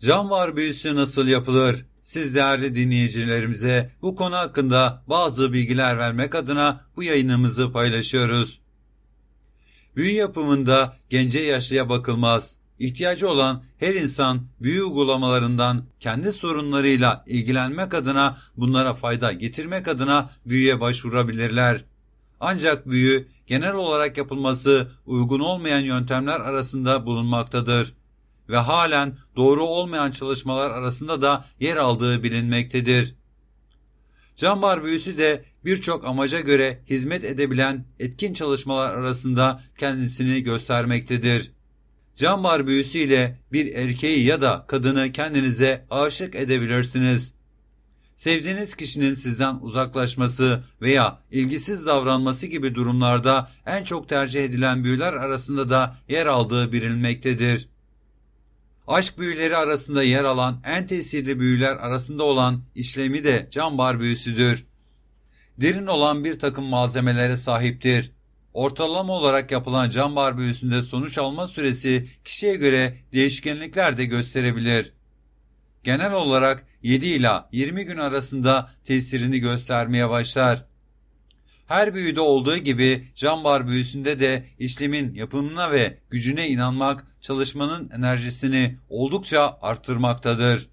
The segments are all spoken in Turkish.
Can var büyüsü nasıl yapılır? Siz değerli dinleyicilerimize bu konu hakkında bazı bilgiler vermek adına bu yayınımızı paylaşıyoruz. Büyü yapımında gence yaşlıya bakılmaz. İhtiyacı olan her insan büyü uygulamalarından kendi sorunlarıyla ilgilenmek adına bunlara fayda getirmek adına büyüye başvurabilirler. Ancak büyü genel olarak yapılması uygun olmayan yöntemler arasında bulunmaktadır ve halen doğru olmayan çalışmalar arasında da yer aldığı bilinmektedir. Cambar büyüsü de birçok amaca göre hizmet edebilen etkin çalışmalar arasında kendisini göstermektedir. Cambar büyüsü ile bir erkeği ya da kadını kendinize aşık edebilirsiniz. Sevdiğiniz kişinin sizden uzaklaşması veya ilgisiz davranması gibi durumlarda en çok tercih edilen büyüler arasında da yer aldığı bilinmektedir. Aşk büyüleri arasında yer alan en tesirli büyüler arasında olan işlemi de cambar büyüsüdür. Derin olan bir takım malzemelere sahiptir. Ortalama olarak yapılan cambar büyüsünde sonuç alma süresi kişiye göre değişkenlikler de gösterebilir. Genel olarak 7 ila 20 gün arasında tesirini göstermeye başlar. Her büyüde olduğu gibi cambar büyüsünde de işlemin yapımına ve gücüne inanmak çalışmanın enerjisini oldukça arttırmaktadır.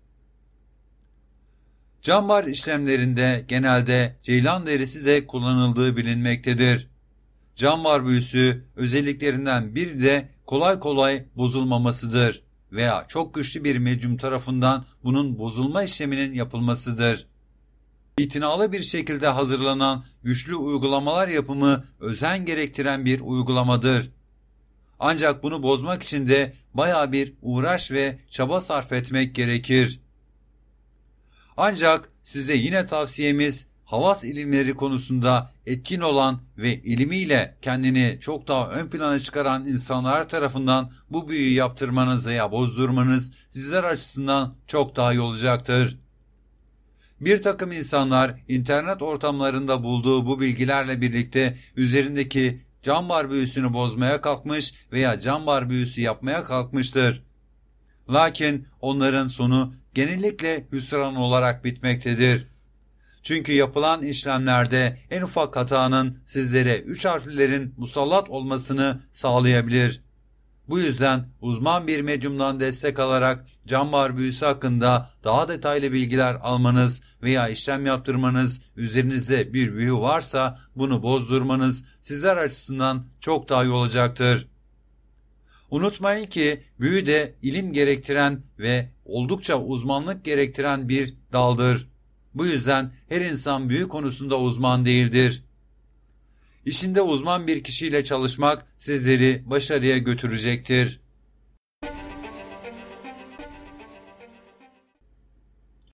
Cambar işlemlerinde genelde ceylan derisi de kullanıldığı bilinmektedir. Cambar büyüsü özelliklerinden biri de kolay kolay bozulmamasıdır veya çok güçlü bir medyum tarafından bunun bozulma işleminin yapılmasıdır. İtinalı bir şekilde hazırlanan güçlü uygulamalar yapımı özen gerektiren bir uygulamadır. Ancak bunu bozmak için de baya bir uğraş ve çaba sarf etmek gerekir. Ancak size yine tavsiyemiz havas ilimleri konusunda etkin olan ve ilmiyle kendini çok daha ön plana çıkaran insanlar tarafından bu büyüyü yaptırmanız veya bozdurmanız sizler açısından çok daha iyi olacaktır. Bir takım insanlar internet ortamlarında bulduğu bu bilgilerle birlikte üzerindeki cambar büyüsünü bozmaya kalkmış veya cambar büyüsü yapmaya kalkmıştır. Lakin onların sonu genellikle hüsran olarak bitmektedir. Çünkü yapılan işlemlerde en ufak hatanın sizlere üç harflerin musallat olmasını sağlayabilir. Bu yüzden uzman bir medyumdan destek alarak cambar büyüsü hakkında daha detaylı bilgiler almanız veya işlem yaptırmanız, üzerinizde bir büyü varsa bunu bozdurmanız sizler açısından çok daha iyi olacaktır. Unutmayın ki büyü de ilim gerektiren ve oldukça uzmanlık gerektiren bir daldır. Bu yüzden her insan büyü konusunda uzman değildir. İşinde uzman bir kişiyle çalışmak sizleri başarıya götürecektir.